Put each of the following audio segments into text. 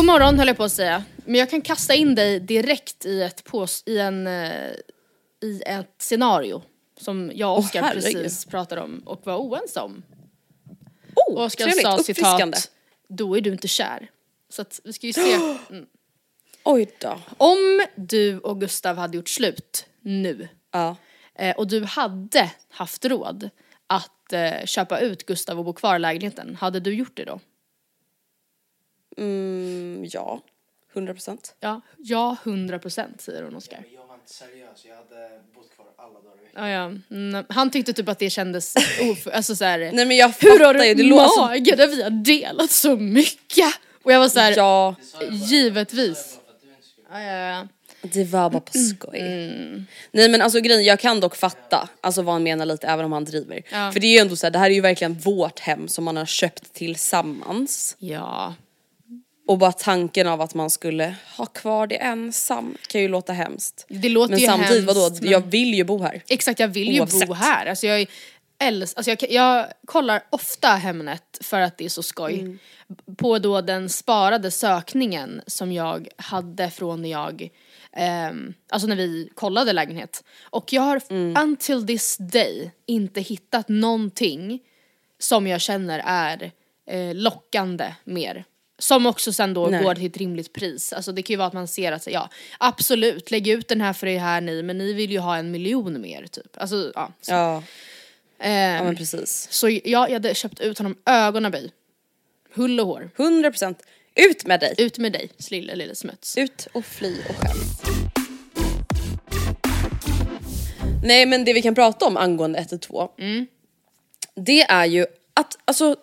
God morgon höll jag på att säga. Men jag kan kasta in dig direkt i ett, pås i en, eh, i ett scenario som jag och Oskar herregud. precis pratade om och var oense om. Oh, Oskar sa citat, då är du inte kär. Så att vi ska ju se. Mm. Oj då. Om du och Gustav hade gjort slut nu Ja. eh, och du hade haft råd att eh, köpa ut Gustav och bo kvar i lägenheten, hade du gjort det då? Mm, ja. 100 procent. Ja, ja 100 procent säger hon Oskar. Jag var inte seriös, jag hade bott kvar alla dagar i veckan. Ja, ja. Mm, han tyckte typ att det kändes of... Alltså så här, Nej men jag Hur har ju, du det mage när vi har delat så mycket? Och jag var så här, Ja, givetvis. Ja, ja, ja. det var bara på Mm. skoj. Nej men alltså grejen, jag kan dock fatta alltså vad han menar lite även om han driver. Ja. För det är ju ändå så här, det här är ju verkligen vårt hem som man har köpt tillsammans. ja. Och bara tanken av att man skulle ha kvar det ensam kan ju låta hemskt. Det låter men ju samtidigt vadå, hemskt, men- jag vill ju bo här. Exakt, jag vill ju bo här. Alltså jag, är äls- alltså jag, jag kollar ofta Hemnet för att det är så skoj. Mm. På då den sparade sökningen som jag hade från när jag, ehm, alltså när vi kollade lägenhet. Och jag har Mm. until this day inte hittat någonting som jag känner är eh, lockande mer. Som också sen då Nej. går till ett rimligt pris. Alltså det kan ju vara att man ser att, ja absolut lägg ut den här för det här ni men ni vill ju ha en miljon mer typ. Alltså ja. Så, Ja, Ehm, ja men precis. så ja, jag hade köpt ut honom ögonaböj. Hull och hår. 100% ut med dig! Ut med dig lille lille smuts. Ut och fly och skäms. Nej men det vi kan prata om angående 112 Mm. Det är ju att alltså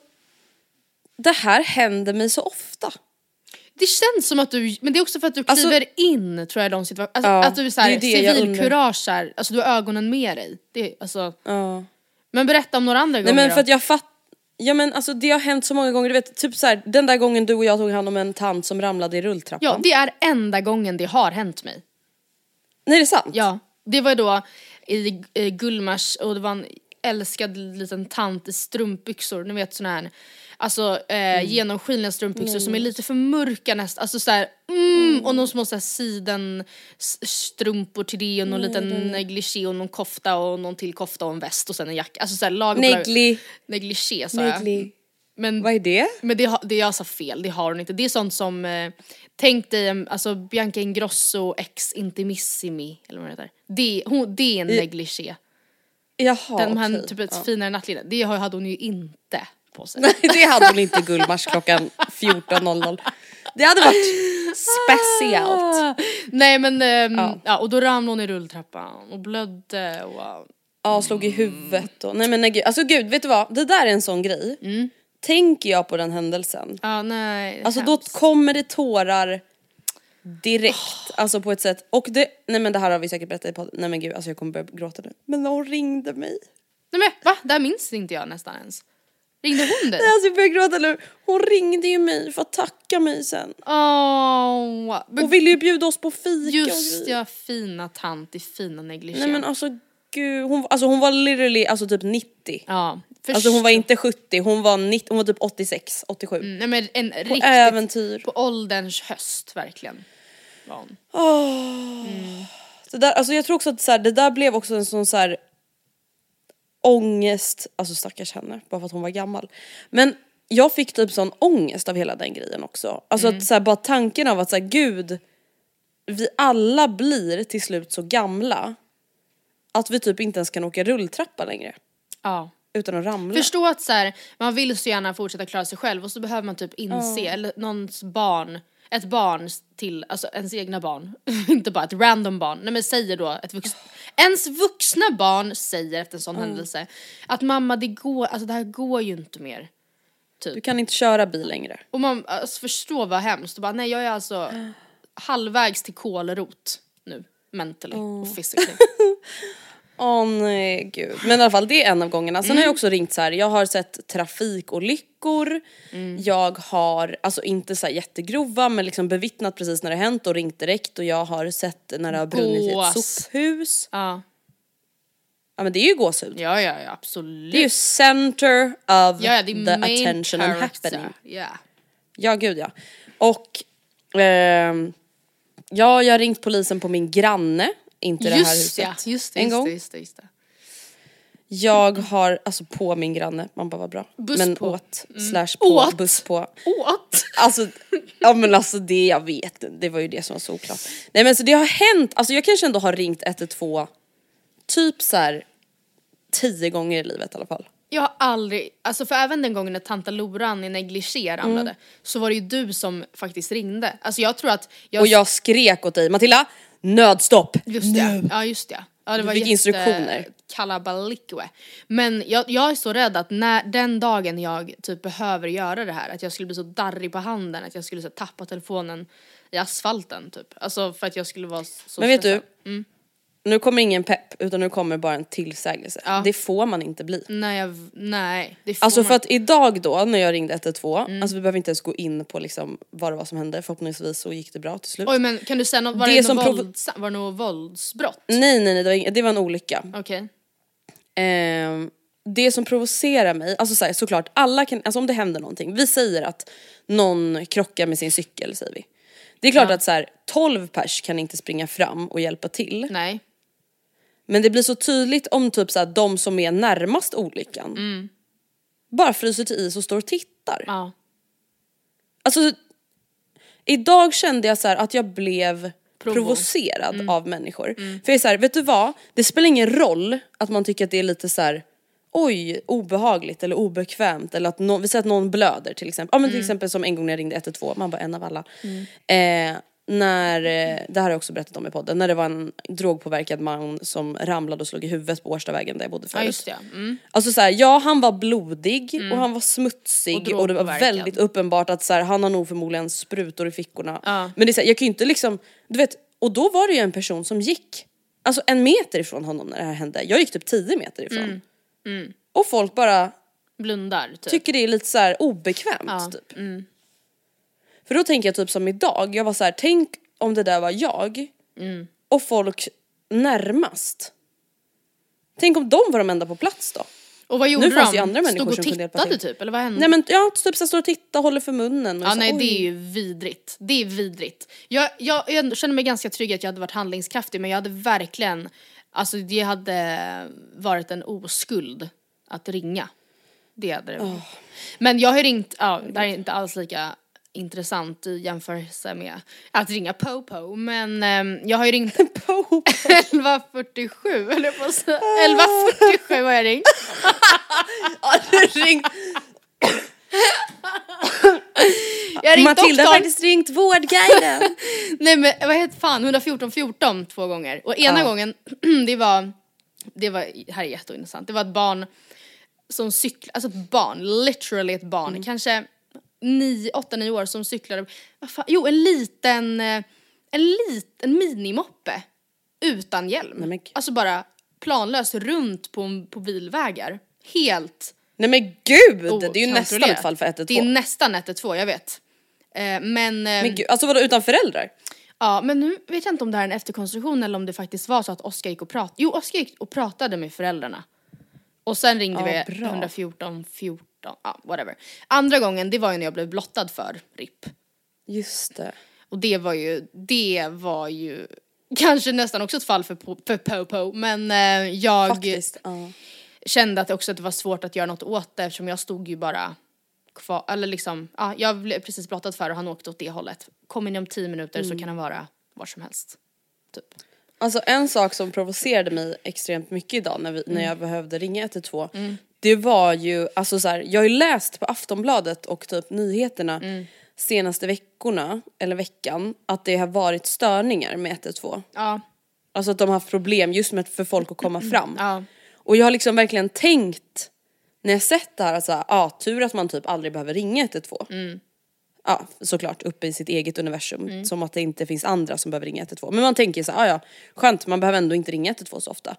det här händer mig så ofta. Det känns som att du, men det är också för att du Alltså- kliver in tror jag i de situationerna. Alltså, Ja, att du civilkurage här, alltså du har ögonen med dig. Det, alltså, Ja. men berätta om några andra Nej gånger men då. för att jag fattar Ja men alltså det har hänt så många gånger, du vet typ så här, den där gången du och jag tog hand om en tant som ramlade i rulltrappan. Ja, det är enda gången det har hänt mig. Nej det är sant? Ja, det var då i eh, Gullmars och det var en älskad liten tant i strumpbyxor, ni vet såna här Alltså eh, Mm. genomskinliga strumpbyxor som är lite för mörka nästan, alltså såhär mm, och någon små såhär siden s- strumpor till det och någon liten negligé och någon kofta och någon till kofta och en väst och sen en jacka. Alltså lag och lag- Negli, Negligé sa jag. negli. Men Vad är det? men det, det jag sa fel, det har hon inte. Det är sånt som, eh, tänk dig en- alltså Bianca Ingrosso ex Intimissimi, eller vad det heter. Det, hon, det är en negligé. Jaha Den här okej. typ ett ja. finare nattlinne, det har- hade hon ju inte på sig. Nej det hade hon inte i Gullmars klockan 14.00. Det hade varit speciellt. Nej men, ehm, ja. Ja. och då ramlade hon i rulltrappan och blödde och Ja, slog i huvudet och nej men nej gud. Alltså gud, vet du vad? Det där är en sån grej. tänker jag på den händelsen, Ja, nej. alltså då hemskt. kommer det tårar direkt. Alltså på ett sätt. Och det, nej men det här har vi säkert berättat i podden. Nej men gud alltså jag kommer börja gråta nu. Men hon ringde mig. Nej men va? Det här minns inte jag nästan ens. Ringde hon dig? Nej, alltså jag börjar gråta nu. Hon ringde ju mig för att tacka mig sen. Men Och ville ju bjuda oss på fika just ja, fina tant i fina negligé. Nej men alltså gud, hon, alltså hon var literally alltså typ 90. ja, Alltså hon var inte 70, hon var, 90, hon var typ 86, 87. Mm, Nej men en På riktigt, äventyr. på ålderns höst verkligen. Var hon. Det där, alltså jag tror också att så här, det där blev också en sån så här ångest, alltså stackars henne, bara för att hon var gammal. Men jag fick typ sån ångest av hela den grejen också. Alltså att så här, bara tanken av att så här, gud, vi alla blir till slut så gamla att vi typ inte ens kan åka rulltrappa längre Ja. utan att ramla. Förstå att så här, man vill så gärna fortsätta klara sig själv och så behöver man typ inse, eller någons barn, ett barn till, alltså ens egna barn, inte bara ett random barn, nej men säger då ett vux, ens vuxna barn säger efter en sån händelse att mamma det går, alltså det här går ju inte mer. Du kan inte köra bil längre. Och man alltså, förstår vad hemskt och bara nej jag är alltså halvvägs till kolrot nu, mentally och physically. Åh nej gud. Men i alla fall det är en av gångerna. Sen har Mm. jag också ringt så här. jag har sett trafikolyckor, Mm. jag har, alltså inte så här jättegrova men liksom bevittnat precis när det hänt och ringt direkt och jag har sett när det har brunnit i ett Gås. sophus. Ja, Ja men det är ju gåshud. ja, ja, ja absolut. Det är ju center of ja, ja, the attention and happening. Ja. Ja gud ja. Och ehm, ja, jag har ringt polisen på min granne, inte det här Just huset. ja, just det, en just gång. det, just det, just det. Jag har, alltså på min granne, man bara vad bra. Buss men på. Mm. åt, slash på, Åt? buss på. Åt! Alltså, ja men alltså det jag vet, det var ju det som var så oklart. Nej men så det har hänt, alltså jag kanske ändå har ringt 112 typ så här tio gånger i livet i alla fall. Jag har aldrig, alltså för även den gången när tanta Loran i negligé ramlade så var det ju du som faktiskt ringde. Alltså jag tror att jag... Och jag skrek åt dig, Matilda, nödstopp! Just det, ja just det. Ja, det Du var fick instruktioner. Kalabalikwe. Men jag, jag är så rädd att när, den dagen jag typ behöver göra det här, att jag skulle bli så darrig på handen att jag skulle så, tappa telefonen i asfalten typ. Alltså för att jag skulle vara så Men vet du, stressad. Nu kommer ingen pepp utan nu kommer bara en tillsägelse. Ja. Det får man inte bli. Nej, jag, nej. Det får Alltså för man- att idag då när jag ringde 112, alltså vi behöver inte ens gå in på liksom vad det var som hände, förhoppningsvis så gick det bra till slut. Oj men kan du säga något, var Det det, något, våldsa, var det något våldsbrott? Nej nej nej, det var, ing- det var en olycka. Okej. Ehm, det som provocerar mig, alltså så här, såklart alla kan, alltså om det händer någonting, vi säger att någon krockar med sin cykel säger vi. Det är klart Ja. att så här, 12 pers kan inte springa fram och hjälpa till. Nej. Men det blir så tydligt om typ så här, de som är närmast olyckan bara fryser till is och står och tittar. Ja. Alltså, idag kände jag så här att jag blev Provo. provocerad av människor. För jag är så här, vet du vad? Det spelar ingen roll att man tycker att det är lite så här. oj obehagligt eller obekvämt eller att någon, vi säger att någon blöder till exempel. Ja men till exempel som en gång när jag ringde 112, man bara en av alla. Eh, när, eh, det här har jag också berättat om i podden, när det var en drogpåverkad man som ramlade och slog i huvudet på Årstavägen där jag bodde förut. ja, just det. Mm. Alltså så här, ja han var blodig och han var smutsig Och och, det var väldigt uppenbart att så här, han har nog förmodligen sprutor i fickorna. Ja. Men det är så här, jag kan ju inte liksom, du vet, och då var det ju en person som gick, alltså en meter ifrån honom när det här hände. Jag gick typ 10 meter ifrån. Mm. Och folk bara Blundar typ. tycker det är lite så obekvämt Ja, typ. För då tänker jag typ som idag, jag var så här, tänk om det där var jag Mm. och folk närmast. Tänk om de var de enda på plats då? och vad gjorde Nu fanns de? det ju andra människor Stod och tittade typ eller vad hände? Nej men ja, typ så står och tittar, håller för munnen. Och Ja så, nej oj. det är ju vidrigt. Det är vidrigt. Jag, jag, jag känner mig ganska trygg att jag hade varit handlingskraftig men jag hade verkligen, alltså det hade varit en oskuld att ringa. Det hade det. Men jag har ringt, ja det här är inte alls lika intressant i jämförelse med att ringa Popo men ehm, jag har ju ringt 1147 eller på att säga. 1147 har jag ringt. Ring. Jag har ringt Matilda har faktiskt ringt Vårdguiden. Nej men vad heter fan, 114 14 två gånger. Och ena Ja. gången, det var, det var, här är jätteintressant, det var ett barn som cyklar, alltså ett barn, literally ett barn, Mm. kanske 8-9 år som cyklade, vad fan, jo en liten, eh, en liten minimoppe utan hjälm. Nej, men alltså bara planlöst runt på, på bilvägar. Helt Nej men gud! Det är ju nästan ett fall för 112. Det är nästan 112, jag vet. Eh, men, eh, Men gud, alltså vadå utan föräldrar? ja, men nu vet jag inte om det här är en efterkonstruktion eller om det faktiskt var så att Oskar gick och pratade. Jo, Oskar gick och pratade med föräldrarna. Och sen ringde Ja, vi bra. 114 14, ja whatever. Andra gången, det var ju när jag blev blottad för RIP. Just det. Och det var ju, det var ju kanske nästan också ett fall för, po- för Popo, men eh, jag Faktiskt. Ja. kände att det också att det var svårt att göra något åt det eftersom jag stod ju bara kvar, eller liksom, ja jag blev precis blottad för och han åkte åt det hållet. Kom in om 10 minuter Mm. så kan han vara var som helst. Typ. Alltså en sak som provocerade mig extremt mycket idag när, vi, när jag behövde ringa 112 Det var ju, alltså så här, jag har ju läst på Aftonbladet och typ nyheterna senaste veckorna, eller veckan, att det har varit störningar med 112. Ja, Alltså att de har haft problem just med för folk att komma fram. ja. Och jag har liksom verkligen tänkt när jag sett det här att så här, ja tur att man typ aldrig behöver ringa 112. Ja såklart uppe i sitt eget universum som att det inte finns andra som behöver ringa 112. Men man tänker så här, ja ja skönt man behöver ändå inte ringa 112 så ofta.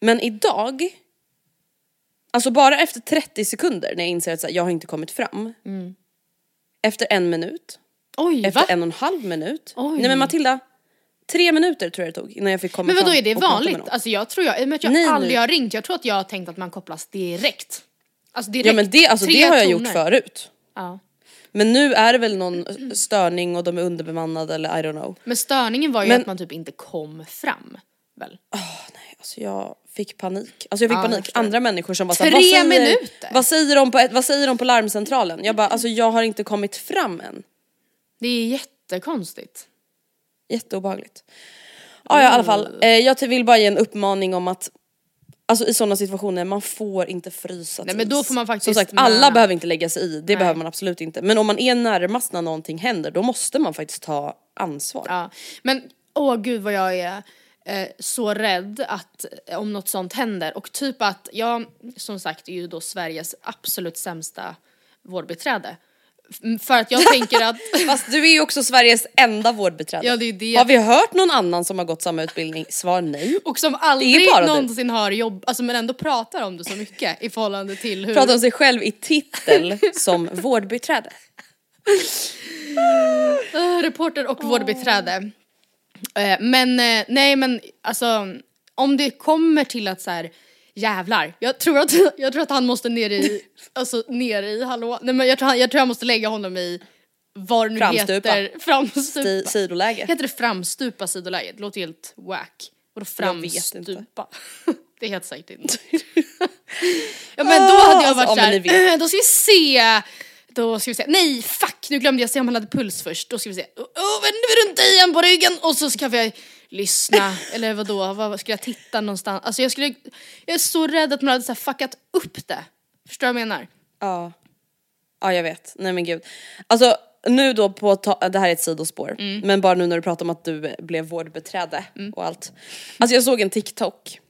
Men idag, alltså bara efter 30 sekunder när jag inser att så här, jag har inte kommit fram. Efter en minut, Oj, efter va? en och en halv minut. Oj. Nej men Matilda, tre minuter tror jag det tog innan jag fick komma Men vadå fram är det vanligt? Alltså jag tror jag, i och med att jag Nej, aldrig nej. har ringt, jag tror att jag har tänkt att man kopplas direkt. Alltså direkt. Ja men det, alltså, det har jag toner. gjort förut. Ja. Men nu är det väl någon störning och de är underbemannade eller I don't know. Men störningen var ju Men- att man typ inte kom fram. Väl? Alltså jag fick panik. Alltså jag fick Ja, jag panik. förstår. Andra människor som bara såhär, vad säger, minuter? Vad säger, de på, ett- vad säger de på larmcentralen? Jag bara, alltså jag har inte kommit fram än. Det är jättekonstigt. Jätteobehagligt. Ja, ja i alla fall, eh, jag vill bara ge en uppmaning om att Alltså i sådana situationer, man får inte frysa Nej, men tills. då får man faktiskt Som sagt, alla behöver inte lägga sig i, det Nej. behöver man absolut inte. Men om man är närmast när någonting händer, då måste man faktiskt ta ansvar. Ja. Men åh gud vad jag är eh, så rädd att eh, om något sånt händer och typ att jag som sagt är ju då Sveriges absolut sämsta vårdbiträde. För att jag tänker att Fast du är ju också Sveriges enda vårdbiträde. Ja, det är det. Har vi hört någon annan som har gått samma utbildning? Svar nej. och som aldrig bara du. någonsin har jobb, alltså men ändå pratar om det så mycket i förhållande till hur Pratar om sig själv i titel som vårdbiträde. Eh, reporter och vårdbiträde. Eh, men eh, nej men alltså om det kommer till att så här jävlar, jag tror att, jag tror att han måste ner i, alltså ner i hallå, nej men jag tror, han, jag tror jag måste lägga honom i vad det nu Framstupa. heter, framstupa. Sti- sidoläge. Heter det framstupa sidoläge? Det låter helt wack. Vadå framstupa? det heter säkert inte. ja men då hade jag Alltså, varit såhär. "Eh, då ska vi se, då ska vi se, nej fuck nu glömde jag se om han hade puls först, då ska vi se, oh, vänder vi runt igen på ryggen och så ska vi lyssna, eller vadå, vad ska jag titta någonstans? Alltså jag skulle, jag är så rädd att man hade så fuckat upp det. Förstår du vad jag menar? Ja. Ja jag vet, nej men gud. Alltså nu då på, ta- det här är ett sidospår, Mm. men bara nu när du pratar om att du blev vårdbiträde och allt. Alltså jag såg en TikTok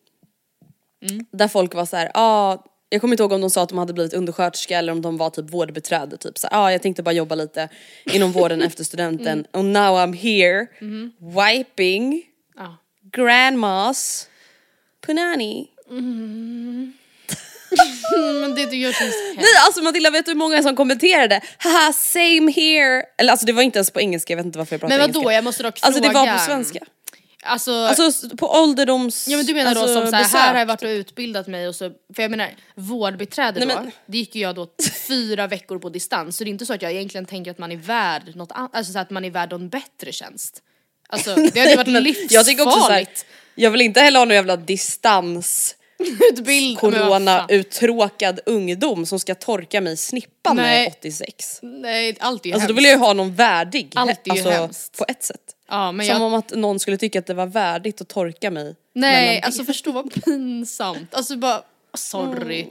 Mm. där folk var så här, ah, jag kommer inte ihåg om de sa att de hade blivit undersköterska eller om de var typ vårdbiträde typ så ja ah, jag tänkte bara jobba lite inom vården efter studenten Mm. och now I'm here Mm-hmm. wiping Ja. grandmas punani. Men det du gör känns. Nej alltså Matilda vet du hur många som kommenterade? Haha same here. Eller alltså det var inte ens på engelska, jag vet inte varför jag pratar Men vadå, engelska. jag måste dock Alltså det fråga. var på svenska. Alltså, Alltså på ålderdoms... Ja men du menar då alltså, som så här, har jag varit och utbildat mig och så, för jag menar vårdbiträde Nej, då, men- det gick ju jag då fyra veckor på distans så det är inte så att jag egentligen tänker att man är värd något annat, alltså så att man är värd någon bättre tjänst. Alltså det hade ju varit livsfarligt. Jag tycker också så här, jag vill inte heller ha någon jävla distans Utbild- men vad corona fan. uttråkad ungdom som ska torka mig i snippan när jag är Nej. 86. Nej allt är ju Alltså då hemskt. vill jag ju ha någon värdig. Allt är ju alltså, hemskt. på ett sätt. Ja men Som jag, om att någon skulle tycka att det var värdigt att torka mig. nej mellan alltså förstå vad pinsamt. Alltså bara, sorry.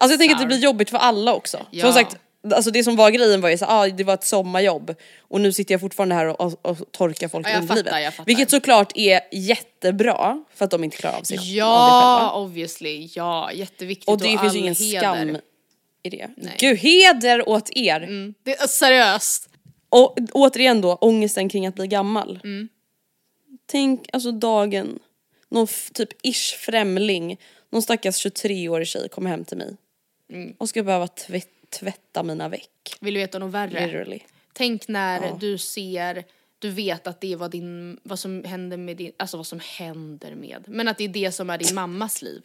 Alltså jag tänker att det blir jobbigt för alla också. Ja. Som sagt, Alltså det som var grejen var ju så ah, det var ett sommarjobb och nu sitter jag fortfarande här och, och, och torkar folk Ja, i jag underlivet. fattar, jag fattar. Vilket såklart är jättebra för att de inte klarar av sig av Ja, själva. obviously. Ja, jätteviktigt. Och det finns all ju ingen heder. skam i det. Gud, heder åt er! Mm, det är seriöst. Och återigen då, ångesten kring att bli gammal. Mm. Tänk alltså dagen, någon typ ish främling, någon stackars 23-årig tjej kommer hem till mig Mm. och ska behöva tvätt, tvätta mina veck. Vill du veta något värre? Literally. Tänk när du ser, du vet att det var din, vad som händer med din, alltså vad som händer med, men att det är det som är din mammas liv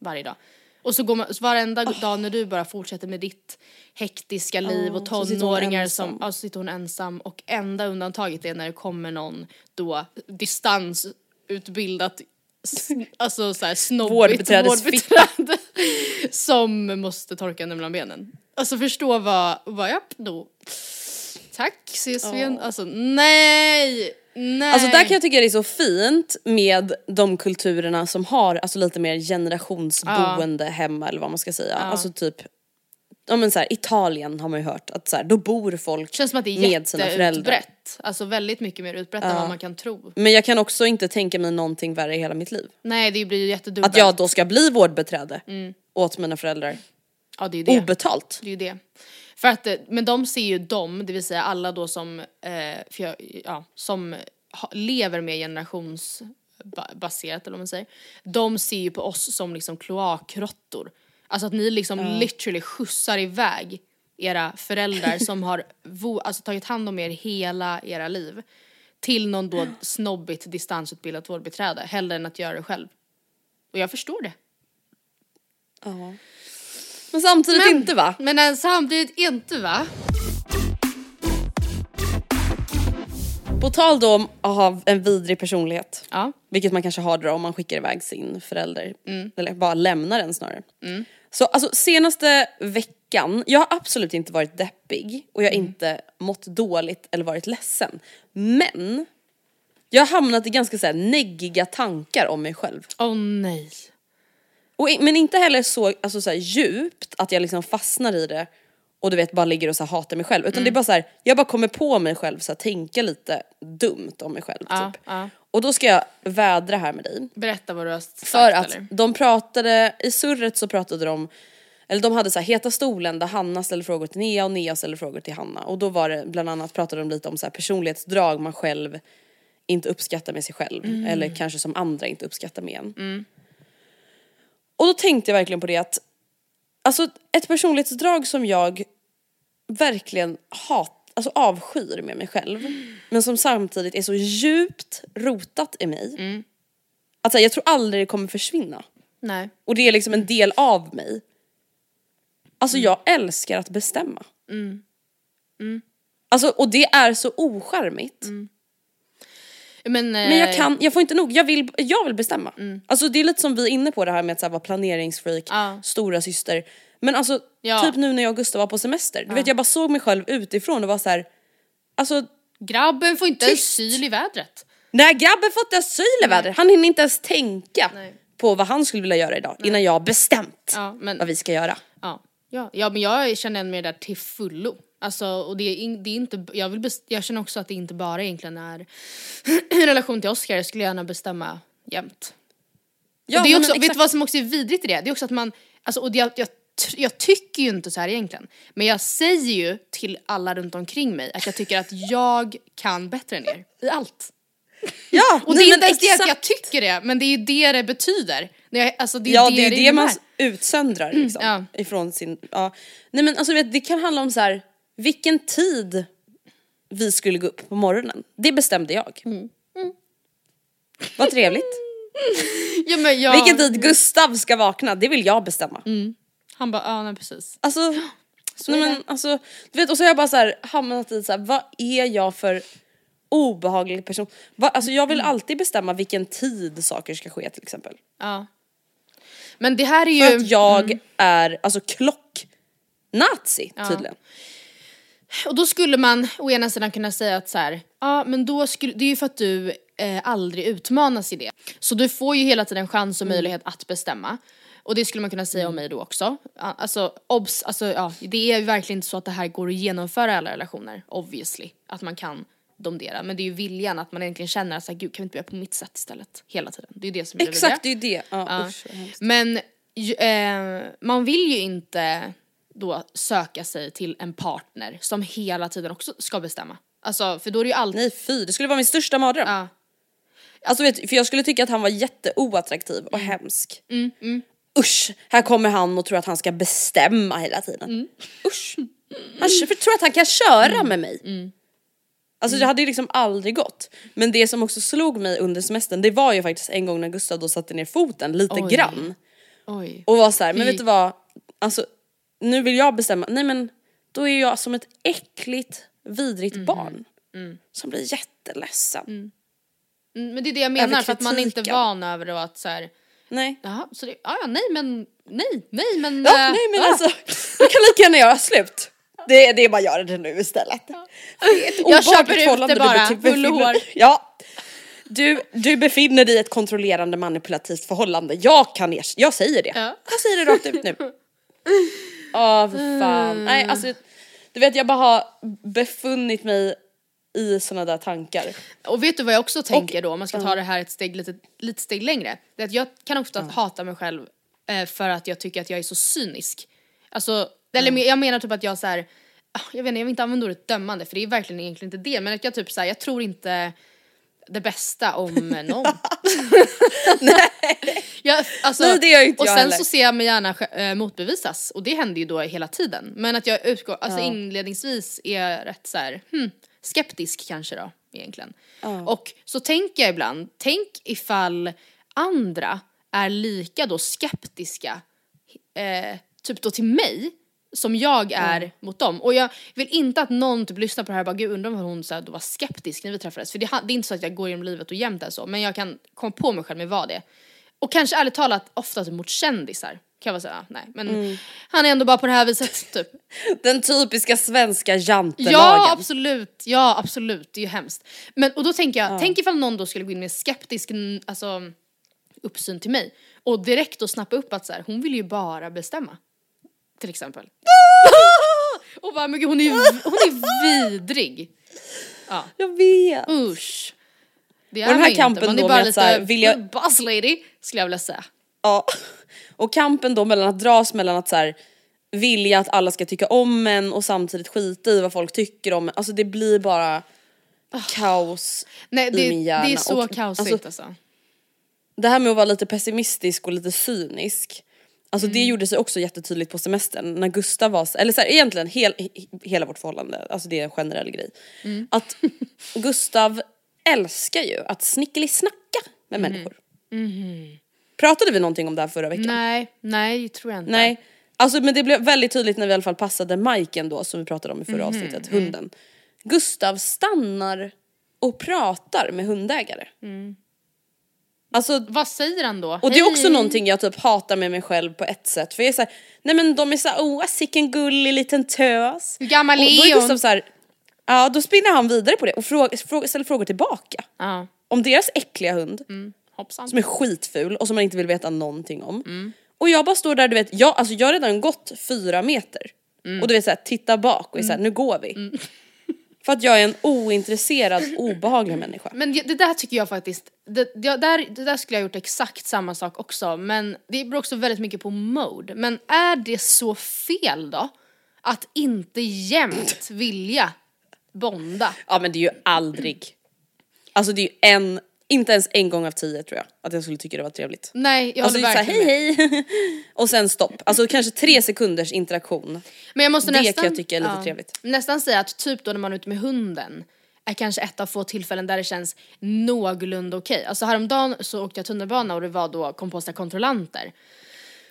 varje dag. Och så går man, så varenda dag när du bara fortsätter med ditt hektiska liv och så sitter hon tonåringar ensam. som, ja så sitter hon ensam och enda undantaget är när det kommer någon då distansutbildat Alltså såhär snobbigt vårdbiträde som måste torka henne mellan benen. Alltså förstå vad, vad jag då. Tack ses vi igen. Alltså nej, nej. Alltså där kan jag tycka det är så fint med de kulturerna som har alltså lite mer generationsboende hemma eller vad man ska säga. Alltså typ, ja men så här, Italien har man ju hört att så här, då bor folk Känns som att det är med sina föräldrar. Alltså väldigt mycket mer utbrett än vad man kan tro. Men jag kan också inte tänka mig någonting värre i hela mitt liv. Nej det blir ju jättedubbelt. Att jag då ska bli vårdbeträde Mm. Åt mina föräldrar. ja, det är det. Obetalt. Det är ju det. För att, eh, men de ser ju dem, det vill säga alla då som, eh, för jag, ja, som lever med generationsbaserat eller vad man säger. De ser ju på oss som liksom kloakråttor. Alltså att ni liksom literally skjutsar iväg era föräldrar som har vo, alltså tagit hand om er hela era liv till någon då snobbigt distansutbildat vårdbiträde hellre än att göra det själv. Och jag förstår det. Men samtidigt inte va? Men eh, samtidigt inte va? På tal då om att ha en vidrig personlighet. Ja. Vilket man kanske har då om man skickar iväg sin förälder. Mm. Eller bara lämnar den snarare. Så alltså senaste veckan, jag har absolut inte varit deppig och jag har Mm. inte mått dåligt eller varit ledsen. Men jag har hamnat i ganska så här neggiga tankar om mig själv. Åh nej. Och, men inte heller så, alltså så här, djupt att jag liksom fastnar i det och du vet bara ligger och så här, hatar mig själv. Utan Mm. det är bara så här, jag bara kommer på mig själv så här, tänka lite dumt om mig själv Ja, typ. ja. Och då ska jag vädra här med dig. Berätta vad du har sagt För att eller? de pratade, i surret så pratade de, eller de hade så här heta stolen där Hanna ställde frågor till Nea och Nea ställde frågor till Hanna. Och då var det bland annat pratade de lite om så här personlighetsdrag man själv inte uppskattar med sig själv. Mm. Eller kanske som andra inte uppskattar med en. Och då tänkte jag verkligen på det att, alltså ett personlighetsdrag som jag verkligen hat, alltså avskyr med mig själv. Men som samtidigt är så djupt rotat i mig. Mm. Att här, jag tror aldrig det kommer försvinna. Nej. Och det är liksom en del av mig. Alltså Mm. jag älskar att bestämma. Alltså och det är så ocharmigt. Men, Men jag eh, kan, jag får inte nog, jag vill, jag vill bestämma. Alltså det är lite som vi är inne på det här med att så här, vara planeringsfreak, Ja. stora syster. Men alltså Ja. typ nu när jag och Gustav var på semester, du vet jag bara såg mig själv utifrån och var så här. alltså Grabben får inte Tyst. syl i vädret. nej grabben får inte asyl i vädret, han hinner inte ens tänka Nej. på vad han skulle vilja göra idag innan jag har bestämt Ja, men, vad vi ska göra. ja. Ja, ja, men jag känner igen mig där till fullo. Alltså, och det är, in, det är inte, jag, vill best, jag känner också att det inte bara egentligen är i relation till Oscar, jag skulle gärna bestämma jämt. Ja, och det är men också, vet exakt. du vad som också är vidrigt i det? Det är också att man, alltså, och det, jag, jag, jag tycker ju inte så här egentligen. Men jag säger ju till alla runt omkring mig att jag tycker att jag kan bättre än er. I allt. Ja, Och det är men inte ens det att jag tycker det, men det är ju det det betyder. Jag, alltså, det är Ja det det är det det man utsöndrar liksom. ja. Ifrån sin, ja. Nej men alltså vet, det kan handla om så här vilken tid vi skulle gå upp på morgonen. Det bestämde jag. Mm. Vad trevligt. Ja, men jag, Vilken tid Gustav ska vakna, det vill jag bestämma. Han bara, ja nej precis. Alltså, är nej, men, alltså, du vet, och så har jag bara så här, hamnat i så här, vad är jag för obehaglig person? Va, alltså jag Mm. vill alltid bestämma vilken tid saker ska ske till exempel. Ja. Men det här är ju... För att jag är alltså klock-nazi tydligen. Och då skulle man å ena sidan kunna säga att så här, ja men då skulle, det är ju för att du eh, aldrig utmanas i det. Så du får ju hela tiden chans och möjlighet att bestämma. Och det skulle man kunna säga om mig då också. Alltså, obs, alltså ja, det är ju verkligen inte så att det här går att genomföra i alla relationer, obviously. Att man kan domdera. Men det är ju viljan att man egentligen känner att gud kan vi inte göra på mitt sätt istället? Hela tiden. Det är ju det som är det. Exakt, det är ju det. Ja, Ja. usch. Men ju- eh, man vill ju inte då söka sig till en partner som hela tiden också ska bestämma. Alltså för då är det ju alltid... Nej fy, det skulle vara min största mardröm. Ja. Alltså vet, för jag skulle tycka att han var jätteoattraktiv och hemsk. Mm, Usch, här kommer han och tror att han ska bestämma hela tiden. Mm. Usch. Han tror att han kan köra med mig. Alltså Mm. det hade ju liksom aldrig gått. Men det som också slog mig under semestern det var ju faktiskt en gång när Gustav då satte ner foten lite Oj. grann. Oj. Och var så här, men vet du vad? Alltså nu vill jag bestämma, nej men då är jag som ett äckligt vidrigt Mhm. barn. Som blir jätteledsen. Mm, Men det är det jag menar för att man är inte van över och att så här, Nej. jaha, så det, ja, ja nej men, nej, nej men. Ja, äh, nej men ah. alltså, jag kan lika gärna göra slut. Det, det är bara göra det nu istället. Ett Jag köper ut det du bara, hull och hår. Ja. Du, du befinner dig i ett kontrollerande manipulativt förhållande. Jag kan ers- jag säger det. Ja. Jag säger det rakt ut nu. För fan. Nej alltså, du vet jag bara har befunnit mig i såna där tankar. Och vet du vad jag också tänker då om man ska ta det här ett steg lite, lite steg längre? Det är att jag kan ofta hata mig själv eh, för att jag tycker att jag är så cynisk. Alltså, eller jag menar typ att jag så här, ah, jag vet inte, jag vill inte använda ordet dömande för det är verkligen egentligen inte det men att jag typ så här, jag tror inte det bästa om någon. jag, alltså, Nej, det gör inte och jag sen heller. så ser jag mig gärna äh, motbevisas och det händer ju då hela tiden. Men att jag utgår, alltså inledningsvis är jag rätt så här, hmm, skeptisk kanske då egentligen. Och så tänker jag ibland, tänk ifall andra är lika då skeptiska eh, typ då till mig som jag är mot dem. Och jag vill inte att någon typ lyssnar på det här och bara gud undrar om hon så här, då var skeptisk när vi träffades. För det, det är inte så att jag går genom livet och jämt är så men jag kan komma på mig själv med vad det är. Och kanske ärligt talat ofta typ mot kändisar. Kan jag väl säga, nej men han är ändå bara på det här viset typ. Den typiska svenska jantelagen. Ja absolut, ja absolut, det är ju hemskt. Men och då tänker jag, tänk ifall någon då skulle gå in med skeptisk alltså, uppsyn till mig och direkt då snappa upp att så här, hon vill ju bara bestämma. Till exempel. och bara, men gud, hon är ju hon är vidrig. Jag vet. Usch. Det är den här ju inte. kampen man är bara med lite här, vill jag- boss lady skulle jag vilja säga. Ja. Och kampen då mellan att dras mellan att så här, vilja att alla ska tycka om en och samtidigt skita i vad folk tycker om en. Alltså det blir bara kaos Nej i det, min hjärna. det är så Och, kaosigt alltså, alltså. Det här med att vara lite pessimistisk och lite cynisk. Alltså Mm. det gjorde sig också jättetydligt på semestern när Gustav var, eller så här, egentligen hel, he- hela vårt förhållande, alltså det är en generell grej. Mm. Att Gustav älskar ju att snickelisnacka med Mm. människor. Pratade vi någonting om det här förra veckan? Nej, nej tror jag inte. Nej. Alltså men det blev väldigt tydligt när vi i alla fall passade Majken då som vi pratade om i Mhm, förra avsnittet, hunden. Gustav stannar och pratar med hundägare. Alltså Vad säger han då? och det är också Hej. någonting jag typ hatar med mig själv på ett sätt för jag är såhär, nej men de är såhär åh sicken gullig liten tös. Hur gammal och då är är hon? Gustav såhär, ja då spinner han vidare på det och fråga, fråga, ställer frågor tillbaka. Ja, Om deras äckliga hund hoppsan. som är skitful och som man inte vill veta någonting om. Mm. Och jag bara står där du vet, jag, alltså jag har redan gått fyra meter. Mm. Och du vet såhär, titta bak och är såhär, nu går vi. För att jag är en ointresserad, obehaglig människa. Men det där tycker jag faktiskt, det, det, där, det där skulle jag ha gjort exakt samma sak också men det beror också väldigt mycket på mode. Men är det så fel då? Att inte jämt vilja bonda? Ja men det är ju aldrig. Alltså det är ju en, inte ens en gång av tio tror jag att jag skulle tycka det var trevligt. Nej jag Alltså håller är såhär verkligen hej hej och sen stopp. Alltså kanske tre sekunders interaktion. Men jag måste Det nästan, kan jag tycka är lite trevligt. Nästan säga att typ då när man är ute med hunden är kanske ett av få tillfällen där det känns någorlunda okej. Alltså häromdagen så åkte jag tunnelbana och det var då komposta kontrollanter.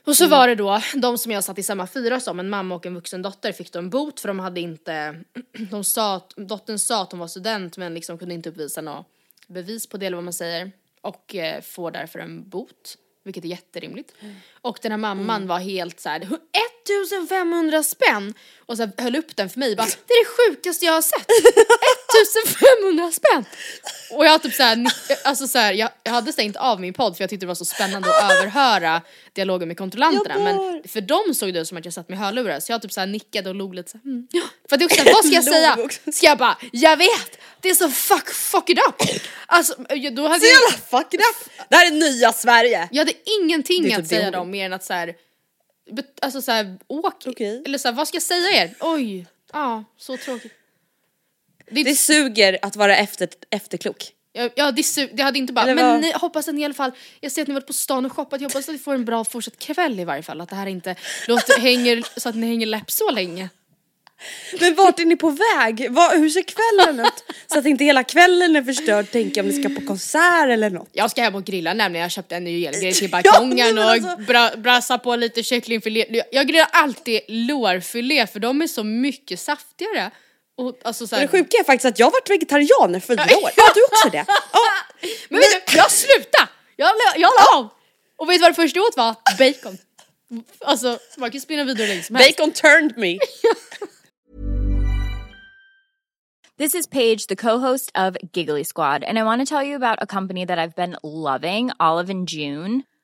Och så var det då de som jag satt i samma fyra som, en mamma och en vuxen dotter fick då en bot för de hade inte, de sa, att- dottern sa att hon var student men liksom kunde inte uppvisa något bevis på det eller vad man säger och eh, får därför en bot. Vilket är jätterimligt. Och den här mamman var helt så här: 1500 spänn! Och så höll upp den för mig bara, det är det sjukaste jag har sett! 1500 spänn! Och jag typ såhär, alltså såhär, jag, jag hade stängt av min podd för jag tyckte det var så spännande att överhöra dialogen med kontrollanterna men för dem såg det ut som att jag satt med hörlurar så jag typ såhär nickade och log lite såhär, mm. För att det är också såhär, vad ska jag säga? Ska jag bara, jag vet! Det är så fuck, fuck it up! Alltså då hade Så jag, jävla fuck it up! Det här är nya Sverige! jag hade ingenting att typ säga dem mer än att såhär, alltså såhär, åk, Okej. eller såhär, vad ska jag säga er? Oj, ja, så tråkigt. Det, Det suger att vara efter, efterklok. Ja, ja det, su- det hade inte bara, men ni, hoppas att ni i alla fall, jag ser att ni varit på stan och shoppat, jag hoppas att ni får en bra fortsatt kväll i varje fall. Att det här inte låter, hänger, så att ni hänger läpp så länge. Men vart är ni på väg? Vad, hur ser kvällen ut? Så att inte hela kvällen är förstörd, tänker om ni ska på konsert eller något. Jag ska hem och grilla nämligen, jag köpte en ny elgrej till Ja, balkongen men och alltså- bra, brassa på lite kycklingfilé. Jag grillar alltid lårfilé för de är så mycket saftigare. Och, alltså, så Men här, det sjuka är faktiskt att jag har varit vegetarian i fyra år. Ja, du också det? Ja. men vet du, jag slutade! Jag, jag la av! Och vet du vad det första jag åt var? Bacon. Alltså man kan spinna vidare länge som helst. Bacon turned me. This is Paige, the co-host of Giggly Squad, and I want to tell you about a company that I've been loving, Olive and June.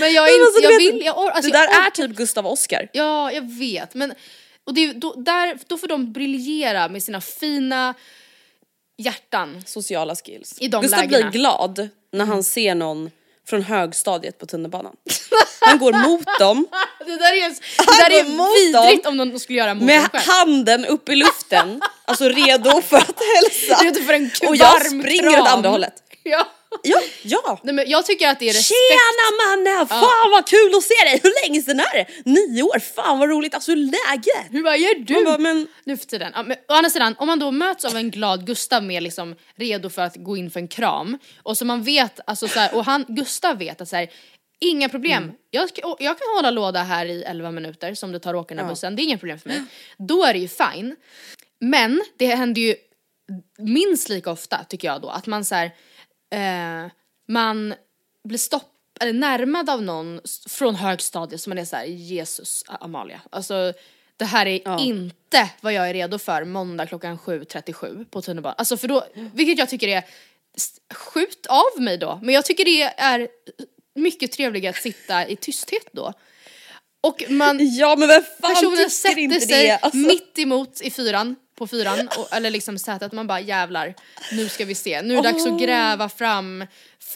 Men jag, är inte, alltså, jag vet, vill, jag, or, alltså, det där jag är typ Gustav Oskar. Ja, jag vet. Men, och det, då, där, då får de briljera med sina fina hjärtan. Sociala skills. I de Gustav lägena. blir glad när han ser någon från högstadiet på tunnelbanan. Han går mot dem Det där är, det där är vidrigt om någon skulle göra mot med handen upp i luften, alltså redo för att hälsa. Redo för en Och jag springer åt andra hållet. Ja. Ja, ja. Nej, men jag tycker att det är respekt. Tjena mannen! Fan vad kul att se dig! Hur länge sedan är det? Nio år? Fan vad roligt! Alltså läget? Hur vad gör du? Man bara, men Nu för tiden. Ja, men, å andra sidan, om man då möts av en glad Gustav med liksom redo för att gå in för en kram och så man vet, alltså så här, och han, Gustav vet att så här, inga problem, Mm. jag, jag kan hålla låda här i 11 minuter som det tar att åka den här bussen, det är inga problem för mig. Då är det ju fine. Men det händer ju minst lika ofta tycker jag då att man så här, eh, man blir stopp eller närmad av någon från högstadiet som man är så här: Jesus Amalia, alltså det här är inte vad jag är redo för måndag klockan 7.37 på tunnelbanan. Alltså för då, vilket jag tycker är, skjut av mig då. Men jag tycker det är mycket trevligare att sitta i tysthet då. Och man, ja men vem fan personen sätter inte sig det? Alltså, mitt emot i fyran, på fyran, och, eller liksom sätet, man bara jävlar, nu ska vi se, nu är det dags att gräva fram